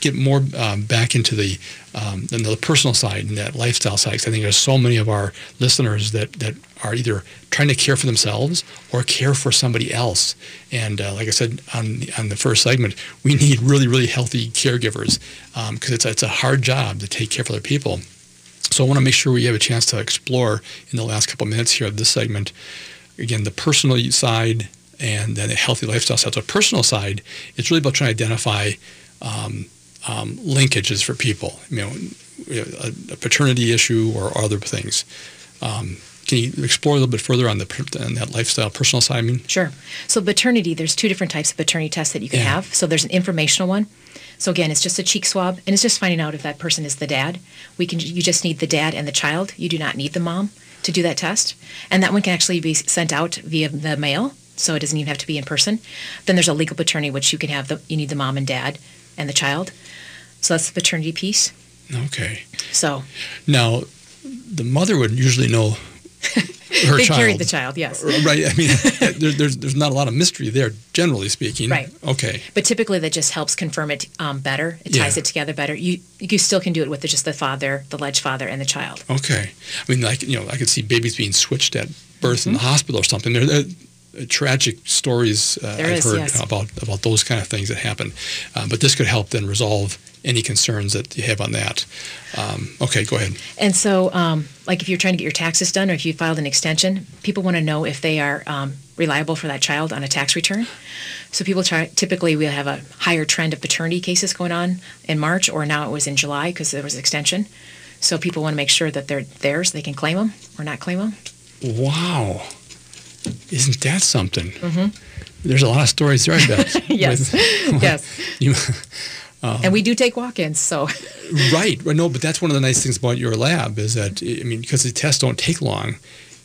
get more um, back into the um, the the personal side and that lifestyle side. I think there's so many of our listeners that that are either trying to care for themselves or care for somebody else. And uh, like I said on the, on the first segment, we need really really healthy caregivers because it's it's a hard job to take care of other people. So I want to make sure we have a chance to explore in the last couple minutes here of this segment again the personal side and then a healthy lifestyle side. So personal side, it's really about trying to identify um, um, linkages for people. You know, a, a paternity issue or other things. Um, can you explore a little bit further on the on that lifestyle personal side? I mean, Sure. So paternity, there's two different types of paternity tests that you can Yeah. have. So there's an informational one. So again, it's just a cheek swab, and it's just finding out if that person is the dad. We can you just need the dad and the child. You do not need the mom to do that test, and that one can actually be sent out via the mail. So it doesn't even have to be in person. Then there's a legal paternity, which you can have the you need the mom and dad and the child. So that's the paternity piece. okay. So Now, the mother would usually know her they child. carried the child, yes. Right. I mean, *laughs* there, there's there's not a lot of mystery there, generally speaking. Right. Okay. But typically, that just helps confirm it um, better. It ties Yeah. it together better. You you still can do it with just the father, the alleged father, and the child. Okay. I mean, like you know, I could see babies being switched at birth in the Mm-hmm. hospital or something. There, there uh, tragic stories uh, I've is, heard yes. about about those kind of things that happen. Uh, but this could help then resolve any concerns that you have on that. Um, okay, go ahead. And so, um, like if you're trying to get your taxes done, or if you filed an extension, people want to know if they are um, reliable for that child on a tax return. So people try. Typically, we'll have a higher trend of paternity cases going on in March, or now it was in July because there was an extension. So people want to make sure that they're theirs. So they can claim them or not claim them. Wow. Isn't that something? hmm There's a lot of stories there, I bet. *laughs* Yes. with- *laughs* Yes. You, um, and we do take walk-ins. So *laughs* Right. No, but that's one of the nice things about your lab is that I mean, because the tests don't take long,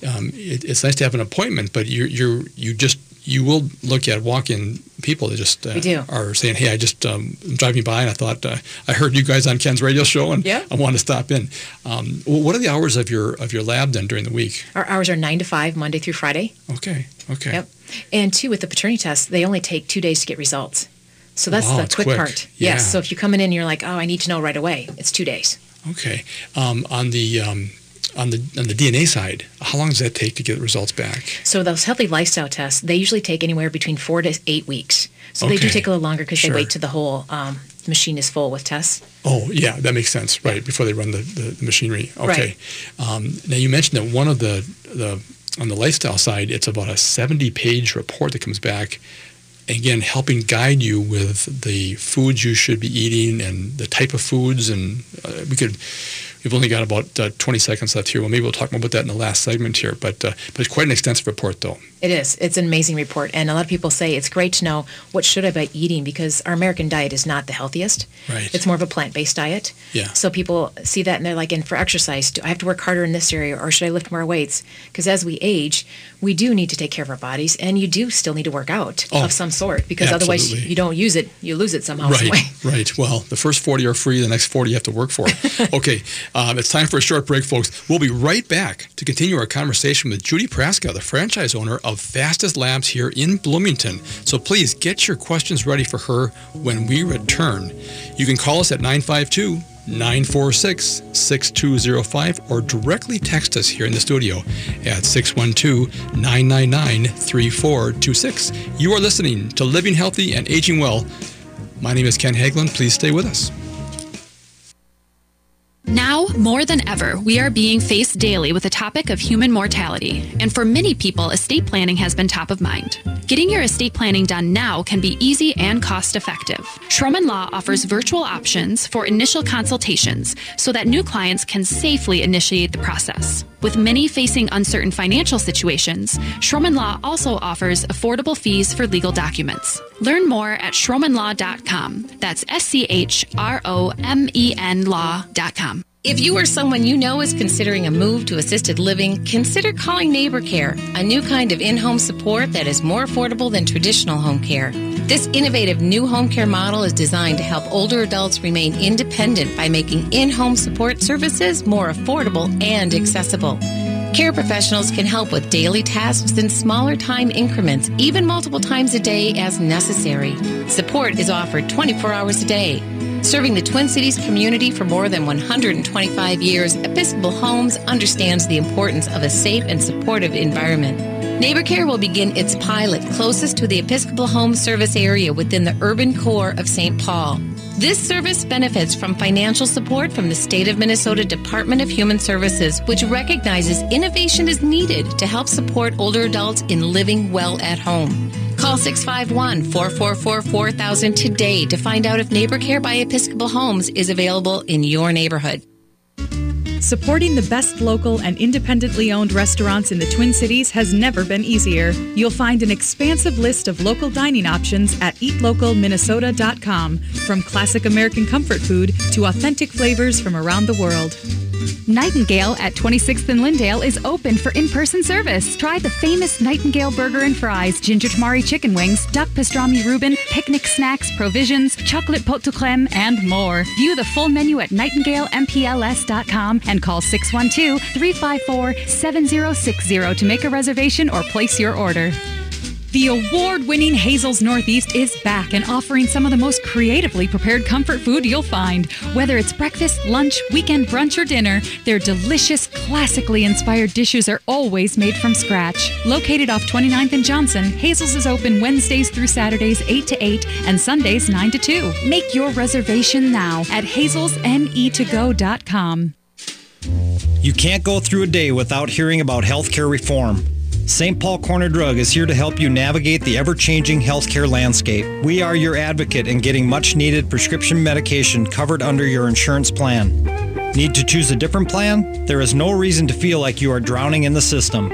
um, it, it's nice to have an appointment. But you you you just you will look at walk-in people that just uh, are saying, "Hey, I just um, I'm driving by and I thought uh, I heard you guys on Ken's radio show and Yeah. I want to stop in." Um, wh- what are the hours of your of your lab then during the week? our hours are nine to five, Monday through Friday. Okay. Okay. Yep. And two, with the paternity test, they only take two days to get results. So that's Wow, the quick, quick. part. Yeah. Yes. So if you come in and you're like, oh, I need to know right away, it's two days. Okay. Um, on the um, on the on the DNA side, how long does that take to get results back? So those healthy lifestyle tests, they usually take anywhere between four to eight weeks. So they do take a little longer because Sure. they wait till the whole um, machine is full with tests. Oh, yeah, that makes sense, right? Before they run the, the, the machinery. Okay. Um, now you mentioned that one of the the on the lifestyle side, it's about a seventy-page report that comes back. Again, helping guide you with the foods you should be eating and the type of foods, and uh, we could we've only got about uh, 20 seconds left here. Well, maybe we'll talk more about that in the last segment here. But uh, but it's quite an extensive report, though. It is. It's an amazing report, and a lot of people say it's great to know what should I be eating because our American diet is not the healthiest. Right. It's more of a plant-based diet. Yeah. So people see that and they're like, and for exercise, do I have to work harder in this area or should I lift more weights? Because as we age, we do need to take care of our bodies, and you do still need to work out Oh, of some sort because otherwise you don't use it, you lose it somehow. some way. Right, *laughs* right. Well, the first 40 are free. The next 40 you have to work for. *laughs* okay, um, it's time for a short break, folks. We'll be right back to continue our conversation with Judy Praska, the franchise owner of Fastest Labs here in Bloomington. So please get your questions ready for her when we return. You can call us at 952 946 6205 or directly text us here in the studio at 612 999 3426. You are listening to Living Healthy and Aging Well. My name is Ken Haglind. Please stay with us. Now, more than ever, we are being faced daily with the topic of human mortality, and for many people, estate planning has been top of mind. Getting your estate planning done now can be easy and cost effective. Schromen Law offers virtual options for initial consultations so that new clients can safely initiate the process. With many facing uncertain financial situations, Schromen Law also offers affordable fees for legal documents. Learn more at schromenlaw.com. That's S C H R O M E N law.com. If you or someone you know is considering a move to assisted living, consider calling Neighbor Care, a new kind of in home support that is more affordable than traditional home care. This innovative new home care model is designed to help older adults remain independent by making in home support services more affordable and accessible. Care professionals can help with daily tasks in smaller time increments, even multiple times a day as necessary. Support is offered 24 hours a day. Serving the Twin Cities community for more than 125 years, Episcopal Homes understands the importance of a safe and supportive environment. Neighbor Care will begin its pilot closest to the Episcopal Home service area within the urban core of St. Paul. This service benefits from financial support from the State of Minnesota Department of Human Services, which recognizes innovation is needed to help support older adults in living well at home. Call 651 444 4000 today to find out if Neighbor Care by Episcopal Homes is available in your neighborhood. Supporting the best local and independently owned restaurants in the Twin Cities has never been easier. You'll find an expansive list of local dining options at eatlocalminnesota.com, from classic American comfort food to authentic flavors from around the world. Nightingale at 26th and Lyndale is open for in-person service. Try the famous Nightingale Burger and Fries, ginger tamari chicken wings, duck pastrami Reuben, picnic snacks, provisions, chocolate pot de creme, and more. View the full menu at nightingalempls.com and call 612-354-7060 to make a reservation or place your order. The award winning Hazel's Northeast is back and offering some of the most creatively prepared comfort food you'll find. Whether it's breakfast, lunch, weekend brunch, or dinner, their delicious, classically inspired dishes are always made from scratch. Located off 29th and Johnson, Hazel's is open Wednesdays through Saturdays 8 to 8 and Sundays 9 to 2. Make your reservation now at hazelsne2go.com. You can't go through a day without hearing about healthcare reform. St. Paul Corner Drug is here to help you navigate the ever-changing healthcare landscape. We are your advocate in getting much-needed prescription medication covered under your insurance plan. Need to choose a different plan? There is no reason to feel like you are drowning in the system.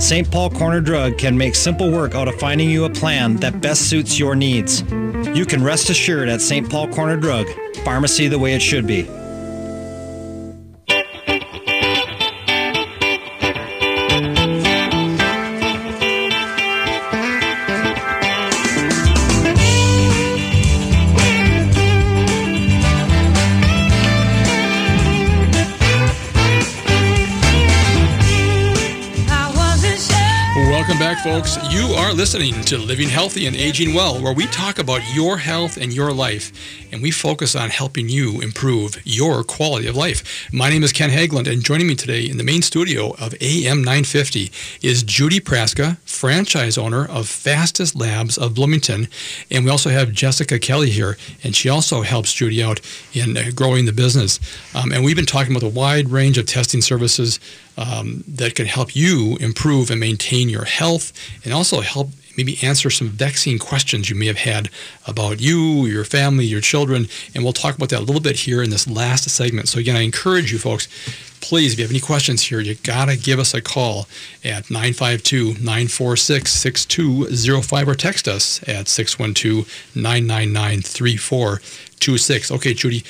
St. Paul Corner Drug can make simple work out of finding you a plan that best suits your needs. You can rest assured at St. Paul Corner Drug, pharmacy the way it should be. Folks. You are listening to Living Healthy and Aging Well, where we talk about your health and your life, and we focus on helping you improve your quality of life. My name is Ken Haglind, and joining me today in the main studio of AM 950 is Judy Praska, franchise owner of Fastest Labs of Bloomington, and we also have Jessica Kelly here, and she also helps Judy out in uh, growing the business. Um, and we've been talking about a wide range of testing services um, that could help you improve and maintain your health and also help maybe answer some vexing questions you may have had about you, your family, your children, and we'll talk about that a little bit here in this last segment. So again, I encourage you folks, please, if you have any questions here, you gotta give us a call at 952-946-6205 or text us at 612-999-3426. Okay, Judy,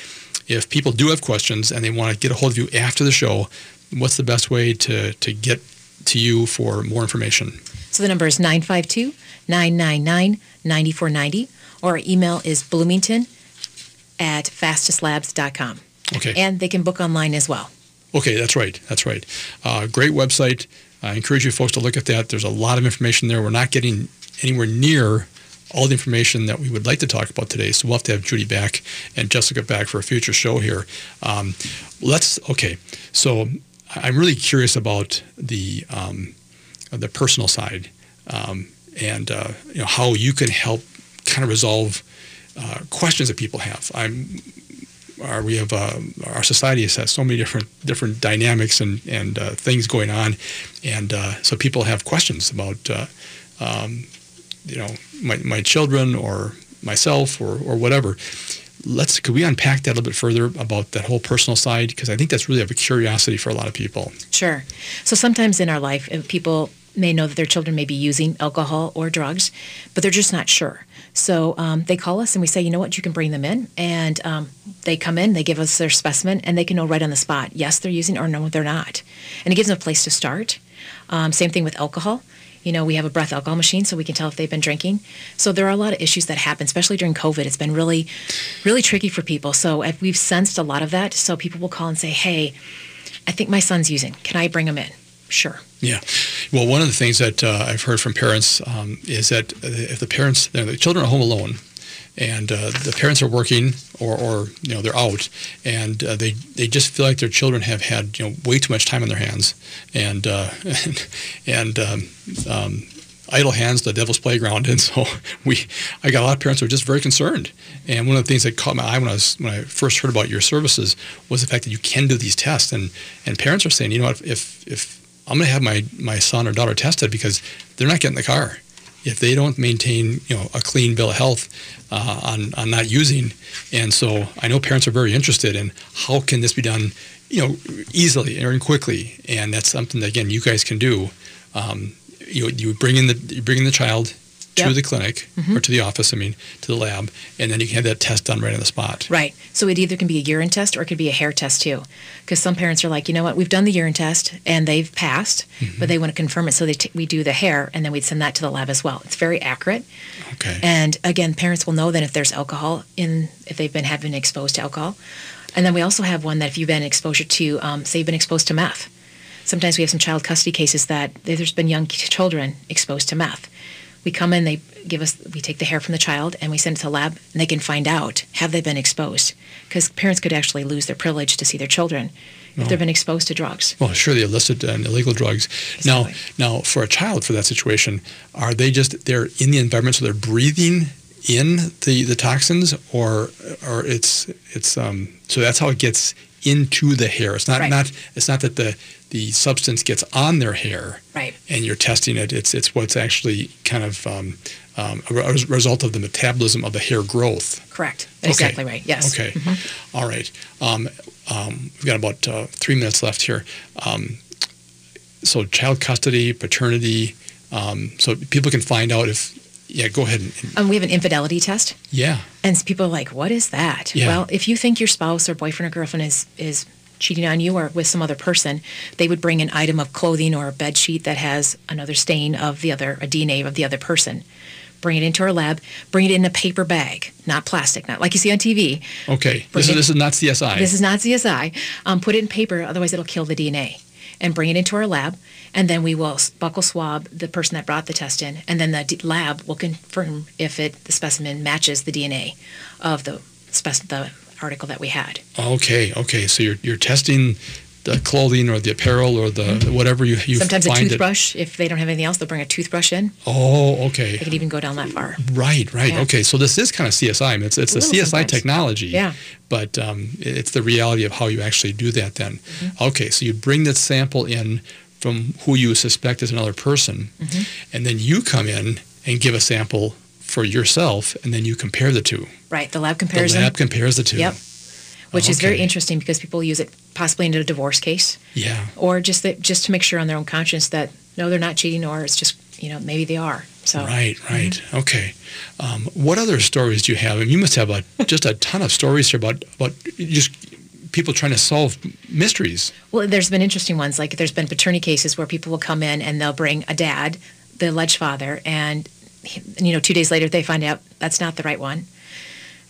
if people do have questions and they want to get a hold of you after the show, what's the best way to, to get to you for more information? So the number is 952 999 9490, or our email is bloomington at fastestlabs.com. Okay. And they can book online as well. Okay, that's right. That's right. Uh, great website. I encourage you folks to look at that. There's a lot of information there. We're not getting anywhere near all the information that we would like to talk about today. So we'll have to have Judy back and Jessica back for a future show here. Um, let's okay. So I'm really curious about the um, the personal side um, and uh, you know how you can help kind of resolve uh, questions that people have. I'm our, we have uh, our society has had so many different different dynamics and and uh, things going on, and uh, so people have questions about uh, um, you know my, my children or myself or or whatever. Let's could we unpack that a little bit further about that whole personal side because I think that's really of a curiosity for a lot of people. Sure. So sometimes in our life, people may know that their children may be using alcohol or drugs, but they're just not sure. So um, they call us and we say, you know what, you can bring them in. And um, they come in, they give us their specimen, and they can know right on the spot, yes, they're using or no, they're not. And it gives them a place to start. Um, same thing with alcohol. You know, we have a breath alcohol machine so we can tell if they've been drinking. So there are a lot of issues that happen, especially during COVID. It's been really, really tricky for people. So we've sensed a lot of that. So people will call and say, hey, I think my son's using. Can I bring him in? Sure. Yeah. Well, one of the things that uh, I've heard from parents um, is that if the parents, the children are home alone, and uh, the parents are working or, or you know they're out and uh, they they just feel like their children have had you know way too much time on their hands and uh, *laughs* and um, um, idle hands the devil's playground and so *laughs* we I got a lot of parents who are just very concerned and one of the things that caught my eye when I was when I first heard about your services was the fact that you can do these tests and and parents are saying you know what if, if I'm going to have my, my son or daughter tested because they're not getting the car. If they don't maintain, you know, a clean bill of health uh, on, on not using, and so I know parents are very interested in how can this be done, you know, easily and quickly, and that's something that again you guys can do. Um, you you bring in the you bring in the child to yep. the clinic mm-hmm. or to the office, I mean, to the lab, and then you can have that test done right on the spot. Right. So it either can be a urine test or it could be a hair test too. Because some parents are like, you know what, we've done the urine test and they've passed, mm-hmm. but they want to confirm it. So they t- we do the hair and then we'd send that to the lab as well. It's very accurate. Okay. And again, parents will know then if there's alcohol in, if they've been, have been exposed to alcohol. And then we also have one that if you've been exposure to, um, say you've been exposed to meth. Sometimes we have some child custody cases that there's been young children exposed to meth we come in, they give us, we take the hair from the child and we send it to the lab, and they can find out have they been exposed, because parents could actually lose their privilege to see their children if they've been exposed to drugs. Well, sure, the illicit and illegal drugs. Exactly. Now, now for a child for that situation, are they just they're in the environment, so they're breathing in the, the toxins, or or it's it's um so that's how it gets into the hair. It's not right. not it's not that the the substance gets on their hair, right. and you're testing it. It's it's what's actually kind of um, um, a result of the metabolism of the hair growth. Correct. Okay. Exactly right. Yes. Okay. Mm-hmm. All right. Um, um, we've got about uh, three minutes left here. Um, so child custody, paternity. Um, so people can find out if. Yeah, go ahead. And, we have an infidelity test. Yeah. And people are like, "What is that?" Yeah. Well, if you think your spouse or boyfriend or girlfriend is is cheating on you or with some other person, they would bring an item of clothing or a bed sheet that has another stain of the other, a DNA of the other person. Bring it into our lab. Bring it in a paper bag, not plastic, not like you see on TV. Okay, this is, this is not CSI. This is not CSI. Um, put it in paper, otherwise it'll kill the DNA. And bring it into our lab, and then we will buccal swab the person that brought the test in, and then the lab will confirm if it the specimen matches the DNA of the spec- the article that we had. Okay, okay. So you're you're testing the clothing or the apparel or the mm-hmm. whatever you you sometimes a toothbrush. It. If they don't have anything else, they'll bring a toothbrush in. Oh, okay. They could even go down that far. Right, right. Yeah. Okay, so this is kind of CSI. I mean, it's it's, the CSI sometimes. technology. Yeah. But um, it's the reality of how you actually do that. Then, mm-hmm. okay. So you bring that sample in from who you suspect is another person, mm-hmm. and then you come in and give a sample for yourself, and then you compare the two. Right. The lab compares the lab them. compares the two. Yep. Which is very interesting because people use it possibly in a divorce case, Yeah. or just that, just to make sure on their own conscience that no, they're not cheating, or it's just you know maybe they are. So Right, right. Okay. Um, what other stories do you have? I mean, you must have a, just a ton of stories here about, about just people trying to solve mysteries. Well, there's been interesting ones. Like there's been paternity cases where people will come in and they'll bring a dad, the alleged father, and you know, two days later they find out that's not the right one,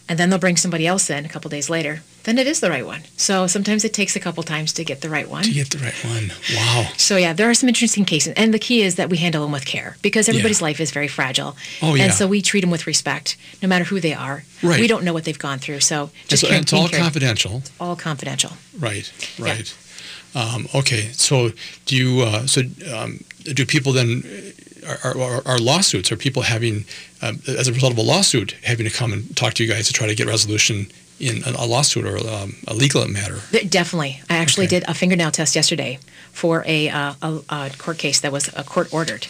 and then they'll bring somebody else in a couple days later. Then it is the right one. So sometimes it takes a couple times to get the right one. To get the right one. Wow. So yeah, there are some interesting cases, and the key is that we handle them with care because everybody's life is very fragile. Oh, yeah. And so we treat them with respect, no matter who they are. Right. We don't know what they've gone through, so And just so- care- and it's all cared- confidential. All confidential. Right, right. Um, okay, so do you? Uh, so um, do people then? Are, are, are lawsuits? Are people having, um, as a result of a lawsuit, having to come and talk to you guys to try to get resolution in a, a lawsuit or um, a legal matter? Definitely. I actually did a fingernail test yesterday for a, uh, a, a court case that was uh, court ordered.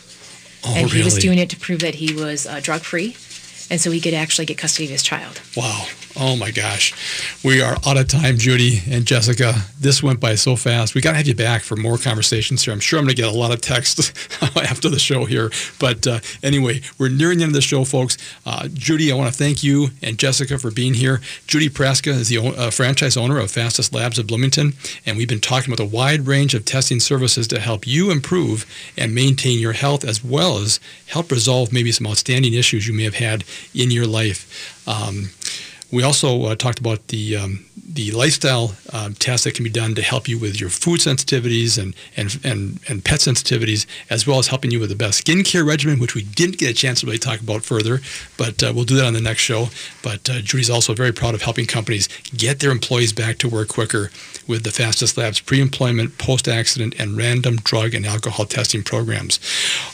Oh, and he was doing it to prove that he was uh, drug free. And so he could actually get custody of his child. Wow. Oh my gosh. We are out of time, Judy and Jessica. This went by so fast. We got to have you back for more conversations here. I'm sure I'm going to get a lot of texts *laughs* after the show here. But uh, anyway, we're nearing the end of the show, folks. Uh, Judy, I want to thank you and Jessica for being here. Judy Praska is the uh, franchise owner of Fastest Labs of Bloomington. And we've been talking about a wide range of testing services to help you improve and maintain your health as well as help resolve maybe some outstanding issues you may have had in your life. Um, we also uh, talked about the um, the lifestyle um, tests that can be done to help you with your food sensitivities and, and and and pet sensitivities, as well as helping you with the best skincare regimen, which we didn't get a chance to really talk about further, but uh, we'll do that on the next show. But uh, Judy's also very proud of helping companies get their employees back to work quicker with the fastest labs pre-employment, post-accident, and random drug and alcohol testing programs.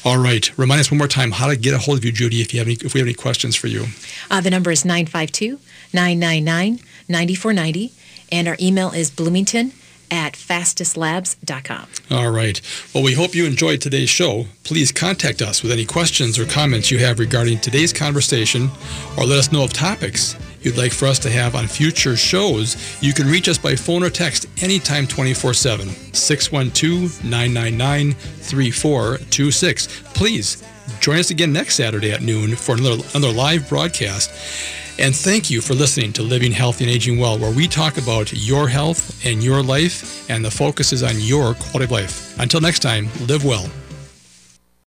All right, remind us one more time how to get a hold of you, Judy, if you have any if we have any questions for you. Uh, the number is 952 999 9490. And our email is bloomington at fastestlabs.com. All right. Well, we hope you enjoyed today's show. Please contact us with any questions or comments you have regarding today's conversation or let us know of topics you'd like for us to have on future shows. You can reach us by phone or text anytime 24 7, 612 999 3426. Please join us again next Saturday at noon for another, another live broadcast. And thank you for listening to Living Healthy and Aging Well, where we talk about your health and your life, and the focus is on your quality of life. Until next time, live well.